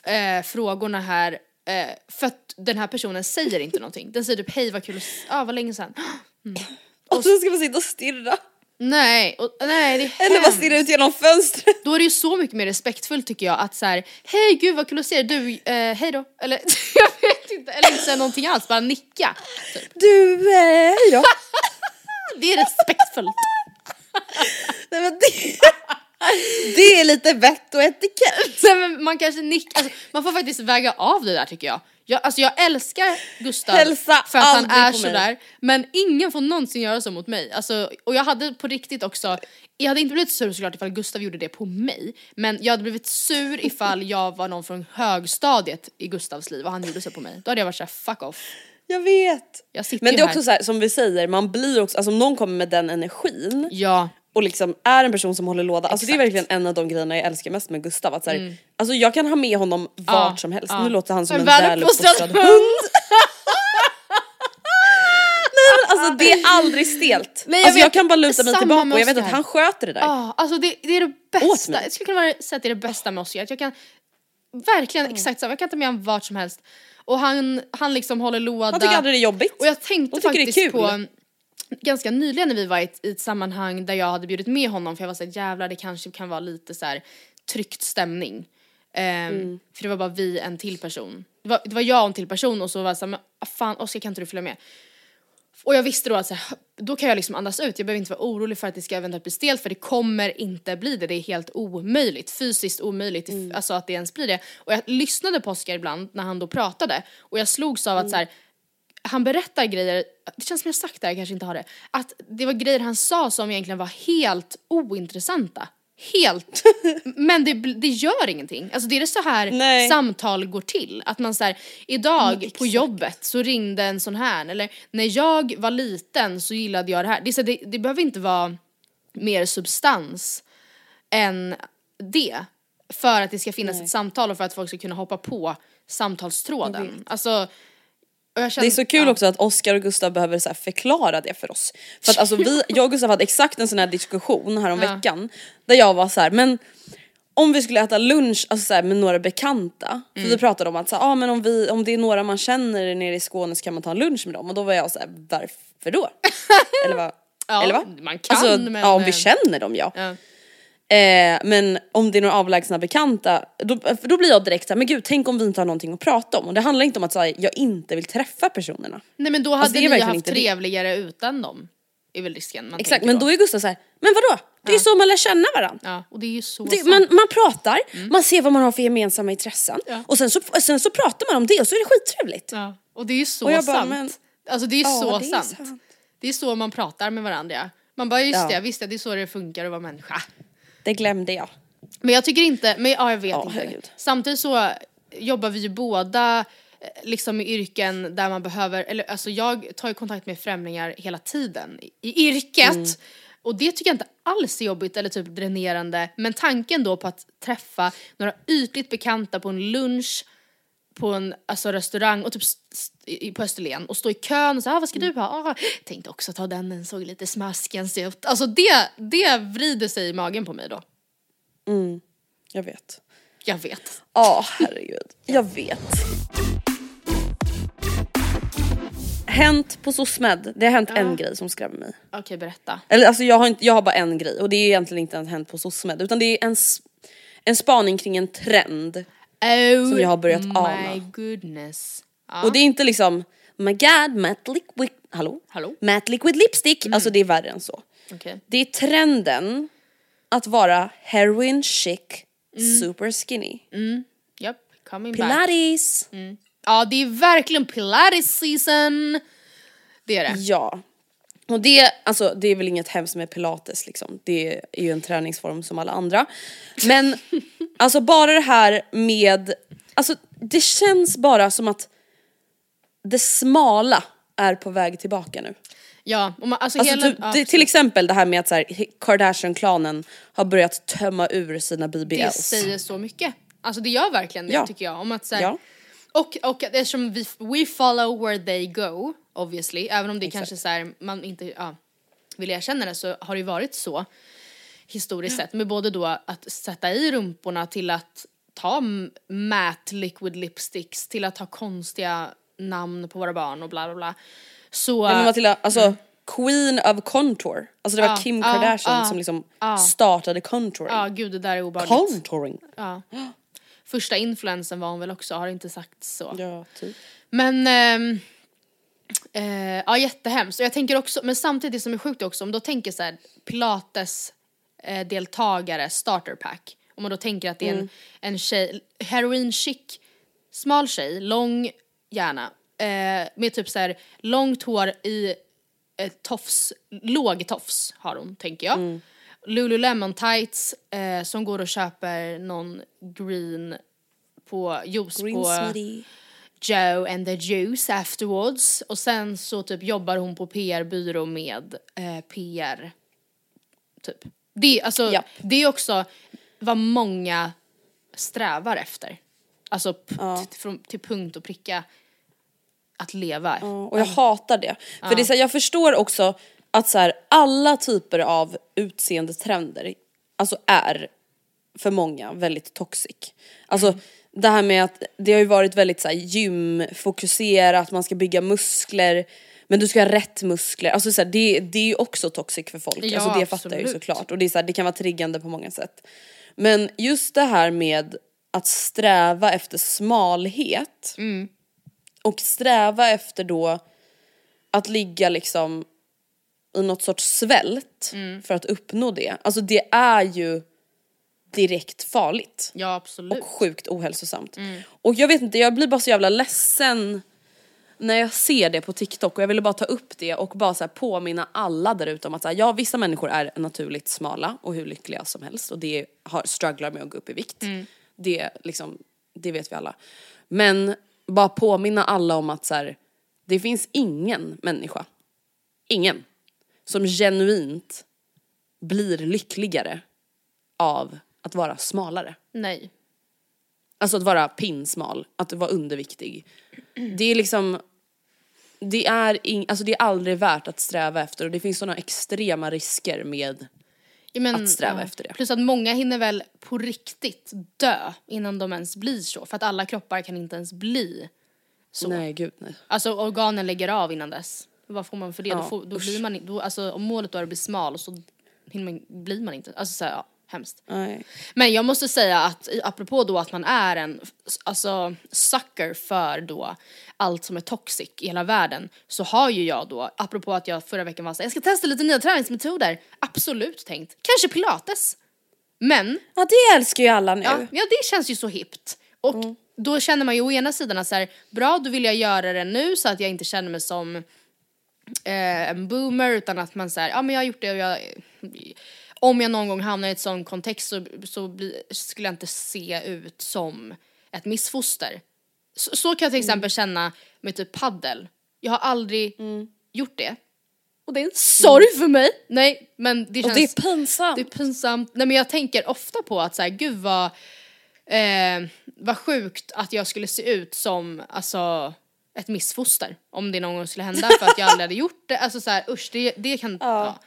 eh, frågorna här, eh, för att den här personen säger inte någonting. Den säger typ hej vad kul, ah, vad länge sedan. och så ska man sitta och stirra. Nej, och, nej det är Eller bara stirra ut genom fönstret. Då är det ju så mycket mer respektfullt tycker jag att så här, hej gud vad kul att se dig, du, eh, hej då. Eller jag vet inte, eller inte säga någonting alls, bara nicka. Typ. Du, eh, ja. Det är respektfullt. Nej, men det, Det är lite vett och etikett. Nej, men man kanske nick, alltså, man får faktiskt väga av det där tycker jag. Jag, alltså jag älskar Gustav Hälsa för att han är sådär, men ingen får någonsin göra så mot mig. Alltså, och jag hade på riktigt också, jag hade inte blivit sur såklart ifall Gustav gjorde det på mig, men jag hade blivit sur ifall jag var någon från högstadiet i Gustavs liv och han gjorde så på mig. Då hade jag varit såhär fuck off. Jag vet. Jag Men det är här. också så här, som vi säger, man blir också, alltså om någon kommer med den energin Ja, och liksom är en person som håller låda, alltså det är Exakt. Mm. verkligen en av de grejerna jag älskar mest med Gustav. Att så här, Alltså jag kan ha med honom vart Ja, som helst, ja. nu låter han som En en väluppfostrad hund. Nej men alltså det är aldrig stelt. Nej, jag alltså jag vet. kan bara luta mig tillbaka och jag vet att han sköter det där. Ja, alltså det, det är det bästa. Jag skulle kunna säga att det är det bästa med Oscar. Att jag kan verkligen exakt samma, jag kan ta med honom vart som helst. Och han, han liksom håller låda. Han tycker aldrig det är jobbigt. Och jag tänkte faktiskt på ganska nyligen när vi var i ett, i ett sammanhang där jag hade bjudit med honom för jag var såhär jävlar det kanske kan vara lite så här tryckt stämning. Ehm, Mm. För det var bara vi en till person. Det var, det var jag och en till person och så var jag såhär fan Oskar kan inte du följa med? Och jag visste då att så här, då kan jag liksom andas ut, jag behöver inte vara orolig för att det ska eventuellt bli stelt för det kommer inte bli det, det är helt omöjligt, fysiskt omöjligt, alltså att det ens blir det. Och jag lyssnade på Oscar ibland när han då pratade och jag slogs av att så här, han berättar grejer, det känns som jag sagt det här, jag kanske inte har det, att det var grejer han sa som egentligen var helt ointressanta. Helt. Men det, det gör ingenting. Alltså det är det så här Nej. samtal går till. Att man säger idag på jobbet så ringde en sån här eller när jag var liten så gillade jag det här. Det, så, det, det behöver inte vara mer substans än det. För att det ska finnas ett samtal och för att folk ska kunna hoppa på samtalstråden. Alltså, jag Det känner, är så kul ja. också att Oscar och Gustav behöver så förklara det för oss. För att alltså vi, jag och Gustav hade exakt en sån här diskussion här om Ja. veckan där jag var så här, men om vi skulle äta lunch alltså så här, med några bekanta, för Mm. vi pratade om att så här, ah, men om, vi, om det är några man känner nere i Skåne så kan man ta en lunch med dem och då var jag så här, varför då? Eller vad? Ja, Eller vad? man kan, alltså, men, ja om vi eh, känner dem ja. Ja. Eh, men om det är några avlägsna bekanta, då, då blir jag direkt såhär, men gud tänk om vi inte har någonting att prata om. Och det handlar inte om att här, jag inte vill träffa personerna. Nej men då hade Alltså, det är ni verkligen haft inte det. trevligare utan dem. Är väl risken man Exakt, men då är Gustav såhär, men vadå? Det är ju så man lär känna varandra. Ja, och det är ju så Det, sant. man, man pratar, man ser vad man har för gemensamma intressen Ja. och sen så, sen så pratar man om det och så är det skittrevligt. Ja, och det är ju så Och jag bara, sant. men- Alltså det är ju Ja, så det är sant. sant. Det är så man pratar med varandra. ja. Man bara just Ja. det, visst det är så det funkar att vara människa. Det glömde jag. Men jag tycker inte, men ja jag vet Ja, inte. herregud. Samtidigt så jobbar vi ju båda eh, liksom i yrken där man behöver, eller alltså jag tar ju kontakt med främlingar hela tiden i- i yrket. Mm. Och det tycker jag inte alls är jobbigt eller typ dränerande. Men tanken då på att träffa några ytligt bekanta på en lunch på en alltså, restaurang och typ på Österlen och stå i kön och säga ah, vad ska du ha? Ah, tänkte också ta den, den såg lite smaskens ut. Alltså det, det vrider sig i magen på mig då. Jag vet. Jag vet. Ja, herregud. Jag vet. Hänt på SOSMED, det har hänt en grej som skrämmer mig. Okej, berätta. Eller alltså jag har, inte, jag har bara en grej och det är egentligen inte hänt på SOSMED utan det är en, en spaning kring en trend. Oh Som jag har börjat my ana. goodness. Ja. Och det är inte liksom oh my god matte liquid, hallå? Hallå? Matte liquid lipstick, alltså det är värre än så. Okej. Det är trenden att vara heroin chic, super skinny. Japp, coming back. Pilates! Ja, det är verkligen pilates season. Det är det. Ja. Och det, alltså, det är väl inget hemskt med pilates liksom. Det är ju en träningsform som alla andra. Men alltså bara det här med, alltså det känns bara som att det smala är på väg tillbaka nu. Ja, och man, alltså, Alltså hela... typ, ja, det, till exempel det här med att så Kardashian-klanen har börjat tömma ur sina det BBLs. säger så mycket. Alltså det gör verkligen det Ja. tycker jag. Om att, så här, Ja. Och, och eftersom vi we follow where they go, obviously, även om det kanske så här, man inte ja, vill erkänna det så har det ju varit så historiskt sett med både då att sätta i rumporna till att ta matte liquid lipsticks till att ha konstiga namn på våra barn och bla bla bla. Så... Nej, men Matilda, alltså Queen of Contour. Alltså det var Ja, Kim Kardashian ja, som liksom ja. startade contouring. Ja gud det där är obehagligt. Contouring. Ja. Första influensen var hon väl också, har inte sagt så. Ja, typ. Men ehm, eh, ja jättehemskt. Och jag tänker också, men samtidigt som är sjukt också, om du tänker så här pilates deltagare starter pack. Om man då tänker att det är en, en tjej, heroin chic, smal tjej, lång gärna, eh, med typ så här långt hår i eh, tofs, låg tofs har hon tänker jag. Lululemon tights eh, som går och köper någon green på juice Green på smoothie. Joe and the Juice afterwards och sen så typ jobbar hon på PR-byrå med eh, PR typ. Det, alltså, Japp. det är också vad många strävar efter. Alltså Ja. till punkt och pricka att leva. Ja, Och jag hatar det. För det är så här, jag förstår också att så här, alla typer av utseendetrender alltså är för många väldigt toxic. Alltså det här med att det har ju varit väldigt så här, gymfokuserat, man ska bygga muskler men du ska ha rätt muskler, alltså så här, det, det är ju också toxic för folk. Ja, alltså det fattar jag ju absolut. såklart och det, är så det kan vara triggande på många sätt. Men just det här med att sträva efter smalhet och sträva efter då att ligga liksom i något sorts svält för att uppnå det. Alltså det är ju direkt farligt Ja absolut. och sjukt ohälsosamt. Och jag vet inte, jag blir bara så jävla ledsen när jag ser det på TikTok och jag ville bara ta upp det och bara så här påminna alla där ute om att så här, ja vissa människor är naturligt smala och hur lyckliga som helst och det har strugglar med att gå upp i vikt. Det liksom, det vet vi alla. Men bara påminna alla om att så här, det finns ingen människa, ingen, som genuint blir lyckligare av att vara smalare. Nej. Alltså att vara pinsmal, att vara underviktig. Det är liksom, det är, ing, alltså det är aldrig värt att sträva efter och det finns sådana extrema risker med Ja, men, Att sträva efter det. Plus att många hinner väl på riktigt dö innan de ens blir så. För att alla kroppar kan inte ens bli så. Nej gud nej. Alltså organen lägger av innan dess. Vad får man för det? Ja, då får, då blir man, då, alltså, om målet då är att bli smal så man, blir man inte. Alltså så här, ja, hemskt. nej. Men jag måste säga att apropå då att man är en alltså, sucker för då allt som är toxic i hela världen så har ju jag då, apropå att jag förra veckan var såhär, jag ska testa lite nya träningsmetoder, absolut tänkt. Kanske pilates. Men, Ja det älskar ju alla nu. ja, ja det känns ju så hippt. Och då känner man ju å ena sidan så här, bra då vill jag göra det nu så att jag inte känner mig som eh, en boomer utan att man säger ja men jag har gjort det och jag om jag någon gång hamnar i ett sån kontext så, så bli, skulle jag inte se ut som ett missfoster. Så, så kan jag till exempel känna med typ paddel. Jag har aldrig gjort det. Och det är en sorg för mig. Nej men det Och känns... det är pinsamt. Det är pinsamt. Nej men jag tänker ofta på att så här, gud vad, eh, vad sjukt att jag skulle se ut som alltså ett missfoster om det någon gång skulle hända för att jag aldrig hade gjort det. Alltså så här, usch det, det kan, ja.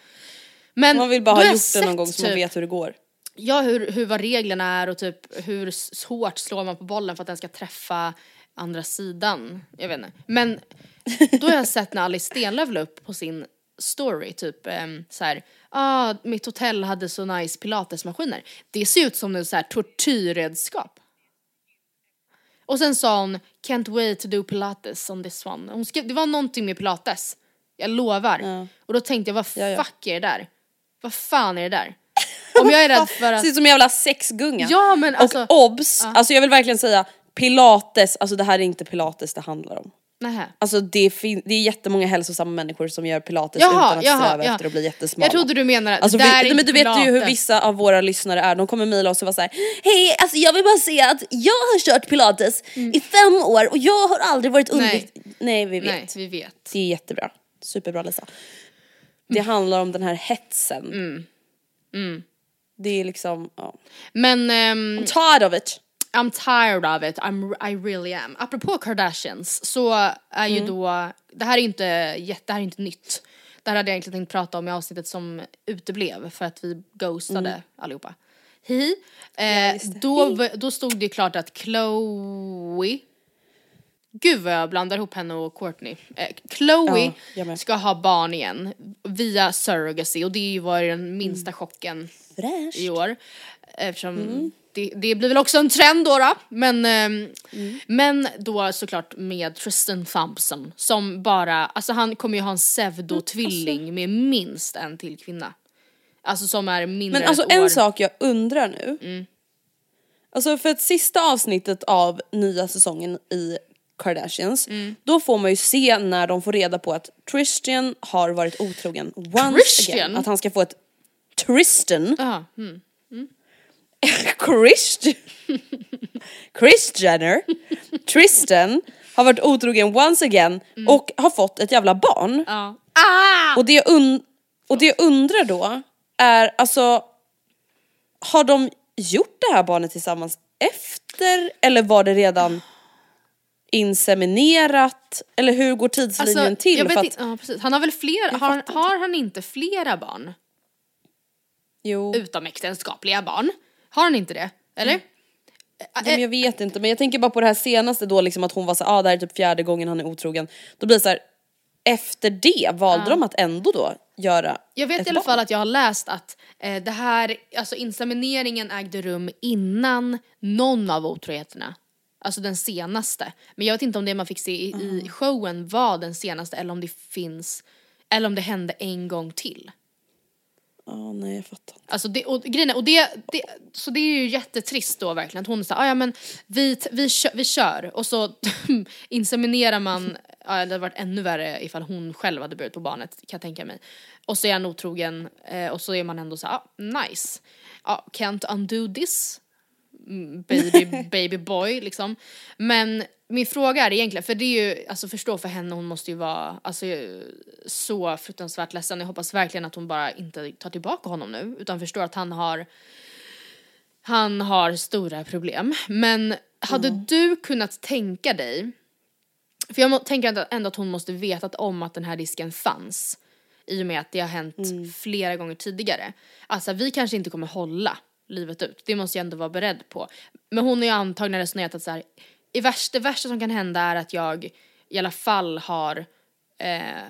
Men Man vill bara ha gjort det någon gång så man typ- vet hur det går. Ja, hur, hur vad reglerna är och typ hur hårt slår man på bollen för att den ska träffa andra sidan. Jag vet inte. Men då har jag sett när Alice Stenlöf la upp på sin story typ um, så här, ah, mitt hotell hade så nice pilatesmaskiner. Det ser ut som en så här tortyrredskap. Och sen sa hon, can't wait to do pilates on this one. Hon skrev, det var någonting med pilates. Jag lovar. Och då tänkte jag, vad Ja, ja. fuck är det där? Vad fan är det där? Om jag är rädd för att... Ser ut som en jävla sexgunga. Ja men alltså, och obs, alltså jag vill verkligen säga pilates, alltså det här är inte pilates det handlar om. Nähä. Alltså det, fin- det är jättemånga hälsosamma människor som gör pilates Jaha, utan att jaha, sträva ja. efter att bli jättesmala. Jag trodde du menade att Alltså, det vi, där är men du vet ju hur pilates. vissa av våra lyssnare är, de kommer mejla oss och vara såhär Hej, alltså jag vill bara säga att jag har kört pilates i fem år och jag har aldrig varit Mm. Nej. Nej vi vet. Nej, vi vet. Det är jättebra. Superbra Lisa. Det handlar om den här hetsen. Mm. Det är liksom, ja. Men ehm, I'm tired of it. I'm tired of it, I'm, I really am. Apropå Kardashians så är Mm. ju då, det här är inte, det här är inte nytt. Det här hade jag egentligen tänkt prata om i avsnittet som uteblev för att vi ghostade allihopa. Hihi. Eh, då, v- då stod det ju klart att Chloe Gud vad jag blandar ihop henne och Courtney. Eh, Chloe Ja, ska ha barn igen via surrogacy och det var ju den minsta chocken Fräscht. i år. Eftersom det, det blir väl också en trend då, då. Men, ehm, men då såklart med Tristan Thompson som bara, alltså han kommer ju ha en pseudotvilling med minst en till kvinna. Alltså som är mindre Men alltså ett år. en sak jag undrar nu. Alltså för att sista avsnittet av nya säsongen i Kardashians, då får man ju se när de får reda på att Tristan har varit otrogen once Christian? again. Att han ska få ett Tristan, Ja, mm. Christian, Chris Jenner, Tristan har varit otrogen once again och har fått ett jävla barn. ja. Ah! Och det, jag och det jag undrar då är alltså, har de gjort det här barnet tillsammans efter eller var det redan inseminerat? Eller hur går tidslinjen till? Alltså, För vet att, ja, precis. Han har väl fler, har, han- har han inte flera barn? jo, Utomäktenskapliga barn? Har han inte det? Eller? nej, men jag vet inte men jag tänker bara på det här senaste då liksom att hon var så ah, det här är typ fjärde gången han är otrogen. Då blir det så här, efter det valde de att ändå då göra Jag vet i alla fall att jag har läst att eh, det här, alltså insemineringen ägde rum innan någon av otroheterna. Alltså den senaste. Men jag vet inte om det man fick se i, Mm. i showen var den senaste eller om det finns, eller om det hände en gång till. Ja, nej jag fattar inte. Alltså det, och grejen är, och det, det, så det är ju jättetrist då verkligen att hon säger, "Ah, ja men vi, vi, kör, vi kör och så inseminerar man, ja, det hade varit ännu värre ifall hon själv hade burit på barnet kan jag tänka mig. Och så är han otrogen eh, och så är man ändå så här, ah, nice. Ja, can't undo this mm, baby, baby boy liksom. Men min fråga är egentligen, för det är ju, alltså förstå för henne, hon måste ju vara alltså, så fruktansvärt ledsen. Jag hoppas verkligen att hon bara inte tar tillbaka honom nu utan förstår att han har han har stora problem. Men hade du kunnat tänka dig, för jag tänker ändå- att hon måste vetat om att den här risken fanns i och med att det har hänt flera gånger tidigare. Alltså vi kanske inte kommer hålla livet ut, det måste jag ändå vara beredd på. Men hon har ju antagligen resonerat att så här, i värsta, det värsta som kan hända är att jag i alla fall har eh,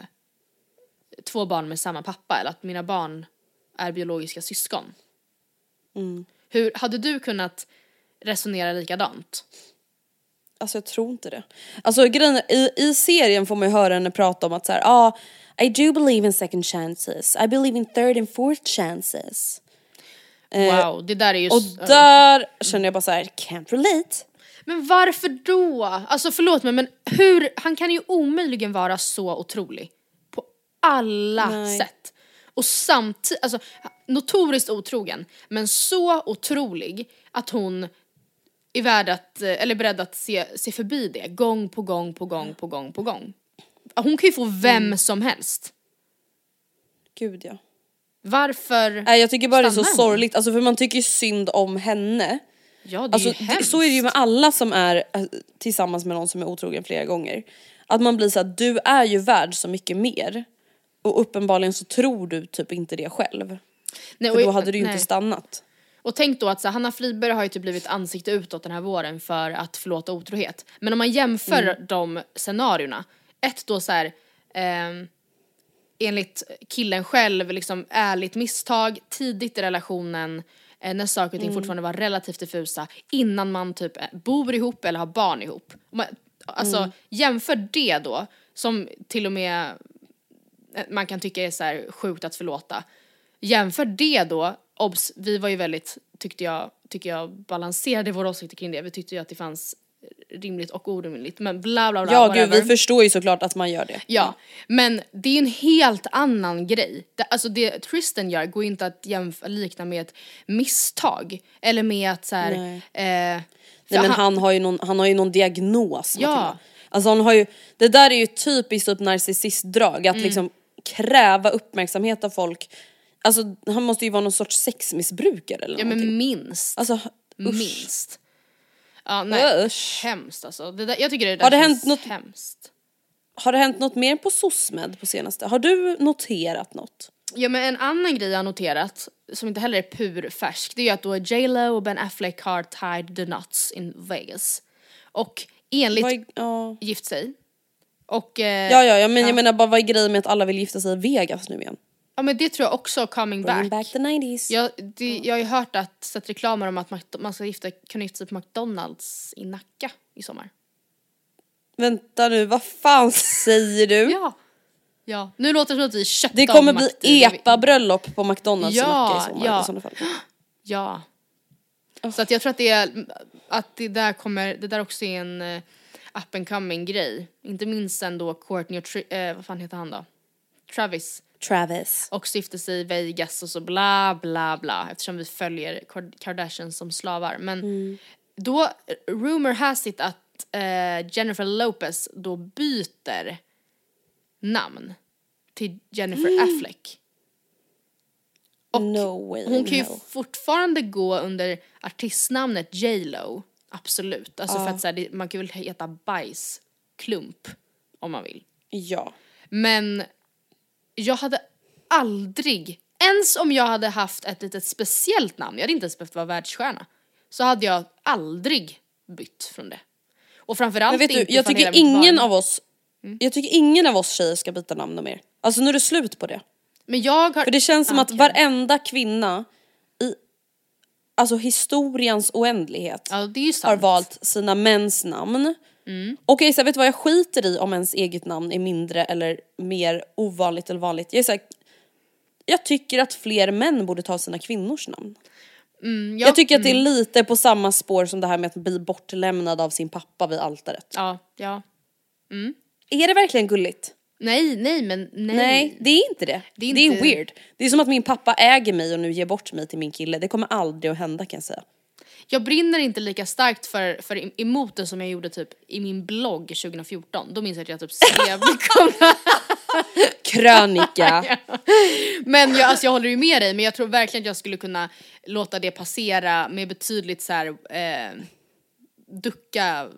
två barn med samma pappa eller att mina barn är biologiska syskon. Hur, hade du kunnat resonera likadant? Alltså jag tror inte det. Alltså grejen i, i serien får man ju höra henne prata om att så här, ah, I do believe in second chances, I believe in third and fourth chances. Wow, det där är ju... Och där känner jag bara så här, can't relate. Men varför då? Alltså förlåt mig men hur, han kan ju omöjligen vara så otrolig. På alla Nej. sätt. Och samtidigt, alltså notoriskt otrogen, men så otrolig att hon är värd att, eh, eller beredd att se, se förbi det gång på gång på gång på gång på gång. Hon kan ju få vem Mm. som helst. Gud ja. Varför Nej jag tycker bara det är så hon? sorgligt, alltså för man tycker ju synd om henne. Ja det är Alltså ju det, hemskt. så är det ju med alla som är eh, tillsammans med någon som är otrogen flera gånger. Att man blir så att du är ju värd så mycket mer. Och uppenbarligen så tror du typ inte det själv. Nej, För och- då hade du ju nej. inte stannat. Och tänk då att så, Hanna Friberg har ju typ blivit ansikte utåt den här våren för att förlåta otrohet. Men om man jämför Mm. de scenarierna, ett då så här, ehm, enligt killen själv, liksom ärligt misstag, tidigt i relationen, eh, när saker och ting Mm. fortfarande var relativt diffusa, innan man typ eh, bor ihop eller har barn ihop. Man, alltså Mm. jämför det då, som till och med eh, man kan tycka är så här sjukt att förlåta. Jämför det då, obs, vi var ju väldigt, tyckte jag, tycker jag balanserade våra åsikter kring det. Vi tyckte ju att det fanns rimligt och orimligt, men bla bla bla. Ja whatever. gud vi förstår ju såklart att man gör det. Ja, men det är en helt annan grej. Det, alltså det Tristan gör går inte att jämföra, likna med ett misstag. Eller med att så här, Nej. eh, Nej men han, har ju någon, han har ju någon diagnos Ja. Alltså han har ju, det där är ju typiskt typ narcissistdrag att liksom kräva uppmärksamhet av folk. Alltså han måste ju vara någon sorts sexmissbrukare eller Ja någonting. men minst. Alltså usch. minst. Ja nej, Usch. hemskt alltså. Det där, jag tycker det där Har det hänt något- hemskt. Har det hänt något mer på SOSMED på senaste? Har du noterat något? Ja men en annan grej jag har noterat, som inte heller är pur färsk, det är ju att då J Lo och Ben Affleck har tied the nuts in Vegas. Och enligt är, ja. gift sig. Och eh, Ja, ja, ja men jag menar bara vad är grejen med att alla vill gifta sig i Vegas nu igen? Ja, men det tror jag också coming Bring back. back the 90s. Jag, det, jag har ju hört att, sett reklamer om att man ska gifta, kunna gifta sig på McDonalds i Nacka i sommar. Vänta nu, vad fan säger du? Ja. Ja, nu låter det som att vi köpte Det kommer bli epa-bröllop på McDonalds Ja, i Nacka i sommar ja. i sådana fall. Ja. Så att jag tror att det är, att det där kommer, det där också är en uh, up and coming grej. Inte minst sen då Courtney och, Tri- eh, vad fan heter han då? Travis. Travis. Och sig i Vegas och så bla bla bla eftersom vi följer Kard- Kardashians som slavar. Men Mm. då, rumor has it att eh, Jennifer Lopez då byter namn till Jennifer Mm. Affleck. Och no way hon kan ju fortfarande gå under artistnamnet J Lo. Absolut. Alltså för att så här, man kan väl heta bajsklump om man vill. Ja. Men jag hade aldrig, ens om jag hade haft ett litet speciellt namn, jag hade inte ens behövt vara världsstjärna, så hade jag aldrig bytt från det. Och framförallt vet du, inte jag tycker ingen varumärke. av oss Jag tycker ingen av oss tjejer ska byta namn mer. Alltså nu är det slut på det. Men jag har... För det känns som att Okej. varenda kvinna i alltså historiens oändlighet Ja har valt sina mäns namn. Okej så vet du vad jag skiter i om ens eget namn är mindre eller mer ovanligt eller vanligt. Jag är så här, jag tycker att fler män borde ta sina kvinnors namn. Mm, Jag tycker att det är lite på samma spår som det här med att bli bortlämnad av sin pappa vid altaret. Ja, ja. Är det verkligen gulligt? Nej, nej men nej. Nej, det är inte det. Det Det är är, inte- weird. Det är som att min pappa äger mig och nu ger bort mig till min kille. Det kommer aldrig att hända kan jag säga. Jag brinner inte lika starkt för, för em- emot det som jag gjorde typ i min blogg 2014. Då minns jag att jag typ skrev Krönika. Men jag, alltså jag håller ju med dig men jag tror verkligen att jag skulle kunna låta det passera med betydligt så här eh, ducka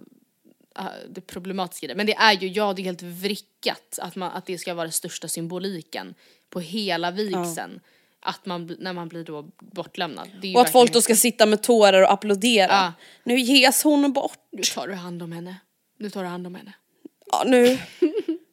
ah, det problematiska i det. Men det är ju, ja det är helt vrickat att, man, att det ska vara den största symboliken på hela vigseln. Att man, när man blir då bortlämnad. Är Och att folk då ska sitta med tårar och applådera. Ja. Nu ges hon bort. Nu tar du hand om henne. Nu tar du hand om henne. Ja, nu.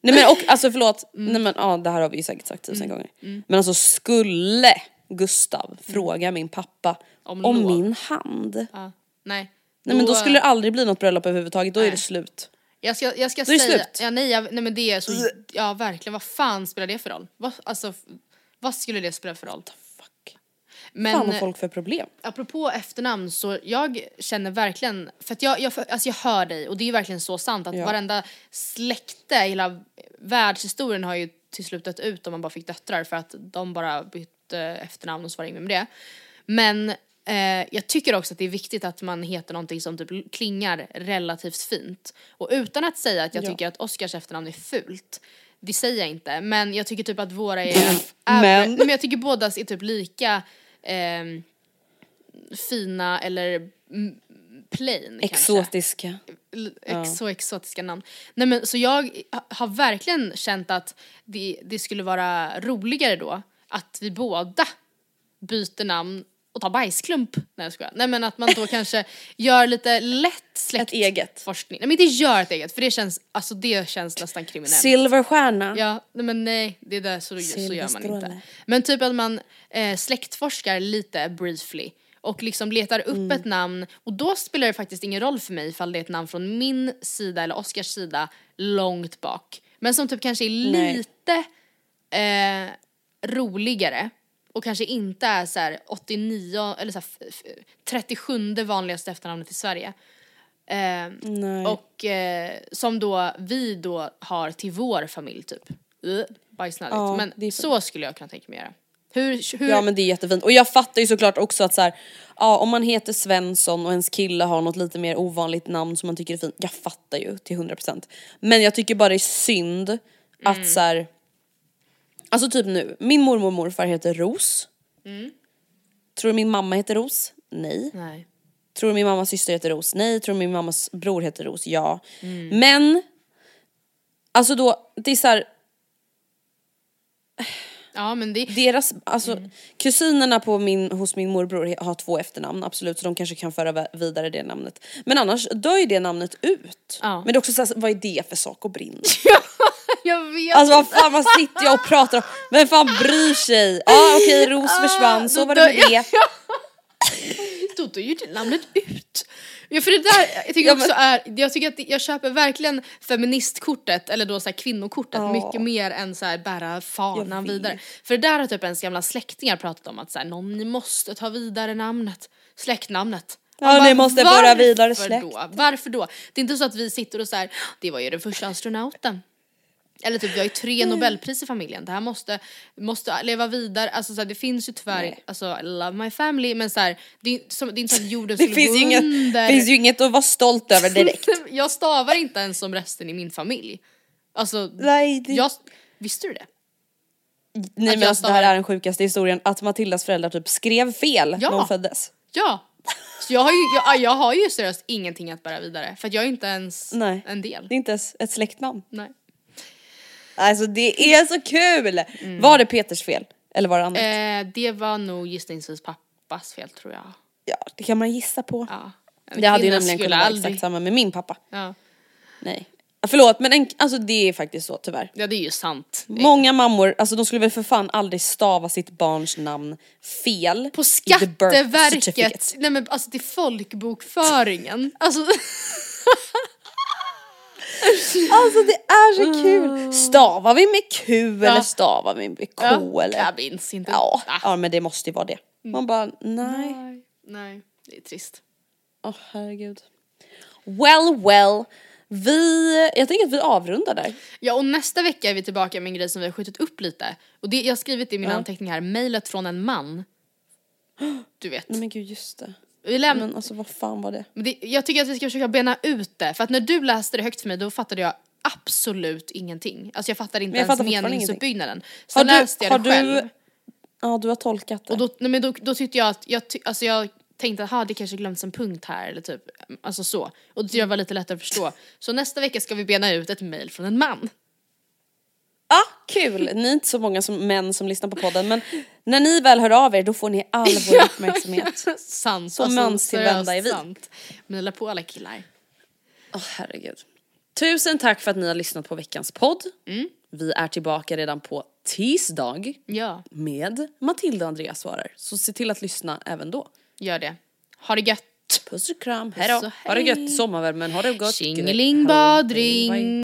Nej men och alltså förlåt, Mm. nej men ja det här har vi ju säkert sagt tusen gånger. Men alltså skulle Gustav fråga min pappa Om om, min hand. Ja. Nej. Nej men då skulle det aldrig bli något bröllop överhuvudtaget, då är Nej. det slut. Jag ska, jag ska Då är det säga, slut. ja, nej, jag, nej men det är så, ja verkligen, vad fan spelar det för roll? Vad, alltså, vad skulle det spela för roll? Fuck. Men Fan har folk för problem? apropå efternamn så jag känner verkligen, för att jag, jag, alltså jag hör dig och det är ju verkligen så sant att Ja. varenda släkte, hela världshistorien har ju till slut dött ut om man bara fick döttrar för att de bara bytte efternamn och så var det med det. Men eh, jag tycker också att det är viktigt att man heter någonting som typ klingar relativt fint. Och utan att säga att jag Ja. tycker att Oscars efternamn är fult, det säger jag inte, men jag tycker typ att våra är... är Men. Nej, men jag tycker båda är typ lika ehm, fina eller mm, plain kanske. Exotiska. L- Ex så exotiska namn. Nej men så jag ha- har verkligen känt att det, det skulle vara roligare då att vi båda byter namn och tar bajsklump. Nej jag skojar. Nej men att man då kanske gör lite lätt släkt Ett eget. forskning. Nej men inte gör ett eget för det känns, alltså det känns nästan kriminellt. Silverstjärna. Ja, nej men nej, det där så, så gör man inte. Men typ att man eh, släktforskar lite briefly och liksom letar upp Mm. ett namn och då spelar det faktiskt ingen roll för mig ifall det är ett namn från min sida eller Oscars sida långt bak. Men som typ kanske är Nej. lite eh, roligare och kanske inte är så här 89 eller så här f- f- 37 vanligaste efternamnet i Sverige. Eh, och eh, som då vi då har till vår familj typ. Uh, bajsnödigt. Ja, men det så skulle jag kunna tänka mig göra. Hur, hur, Ja men det är jättefint. Och jag fattar ju såklart också att så här, ja om man heter Svensson och ens kille har något lite mer ovanligt namn som man tycker är fint. Jag fattar ju till 100%. Men jag tycker bara det är synd att så här, alltså typ nu, min mormor och morfar heter Ros. Tror du min mamma heter Ros? Nej. Nej. Tror du min mammas syster heter Ros? Nej. Tror du min mammas bror heter Ros? Ja. Men, alltså då, det är så här, Ja men det, deras, alltså kusinerna på min, hos min morbror har två efternamn absolut så de kanske kan föra vidare det namnet. Men annars dör ju det namnet ut. Ja. Men det är också såhär, vad är det för sak att brinna? jag vet Alltså vad fan man sitter jag och pratar om, vem fan bryr sig? Ja ah, okej Ros försvann, så var det med det. Då dör ju namnet ut. Ja för det där, jag tycker också är, jag tycker att jag köper verkligen feministkortet eller då så här kvinnokortet Ja. mycket mer än så här bära fanan vidare. För det där har typ ens gamla släktingar pratat om att så här, någon, ni måste ta vidare namnet, släktnamnet. Ja, Man ni måste föra vidare släkt. Då? Varför då? Det är inte så att vi sitter och så här, det var ju den första astronauten. Eller typ vi har ju tre nobelpris i familjen, det här måste, måste leva vidare. Alltså så här, det finns ju tyvärr, Nej. alltså love my family men så här, det, som, det är inte så att jorden Det skulle finns gå inget, under. finns ju inget att vara stolt över direkt. jag stavar inte ens som resten i min familj. Alltså, Nej, det- jag, visste du det? Nej Att men alltså, det här är den sjukaste historien, att Matildas föräldrar typ skrev fel Ja. när hon föddes. Ja. Så jag har ju, jag, jag har ju seriöst ingenting att bära vidare för att jag är inte ens Nej. en del. Det är inte ens ett släktnamn. Nej. Alltså det är så kul! Var det Peters fel? Eller var det annat? Eh, det var nog gissningsvis pappas fel tror jag. Ja, det kan man gissa på. Ja. Det hade ju nämligen kunnat vara aldrig- exakt samma med min pappa. Ja. Nej. Förlåt men en, alltså det är faktiskt så tyvärr. ja, det är ju sant. Många mammor, alltså de skulle väl för fan aldrig stava sitt barns namn fel. På. Skatteverket, nej men alltså till folkbokföringen. Alltså, Alltså det är så kul! Stavar vi med Q Ja. eller stavar vi med K ja, eller? jag minns inte. Ja, Ah. ja men det måste ju vara det. Man bara nej. Nej. Nej, det är trist. Åh herregud. Well well. Vi, jag tänker att vi avrundar där. Ja och nästa vecka är vi tillbaka med en grej som vi har skjutit upp lite. Och det, jag har skrivit i min anteckning här, mejlet från en man. Du vet. Nej men gud just det. Vi läm- Men alltså vad fan var det? men det, jag tycker att vi ska försöka bena ut det, för att när du läste det högt för mig då fattade jag absolut ingenting. Alltså jag fattade inte Men jag ens meningsuppbyggnaden. Så Har du- läste jag det du- själv. Ja du har tolkat det. Och då, nej, men då, då tyckte jag att, jag, ty, alltså jag tänkte att det kanske glömts en punkt här eller typ, alltså så. Och det tyckte jag var lite lättare att förstå. Så nästa vecka ska vi bena ut ett mejl från en man. Ja, kul! Ni är inte så många som, män som lyssnar på podden men när ni väl hör av er då får ni all vår uppmärksamhet. sant. Så manstillvända är vi. sant. Mejla på alla killar. Åh herregud. Tusen tack för att ni har lyssnat på veckans podd. Mm. Vi är tillbaka redan på tisdag Ja, med Matilda och Andreas svarar. Så se till att lyssna även då. gör det. Ha det gött. Puss och kram, Puss hejdå! och Ha det gött, sommarvärmen, ha det gott! Tjingeling badring.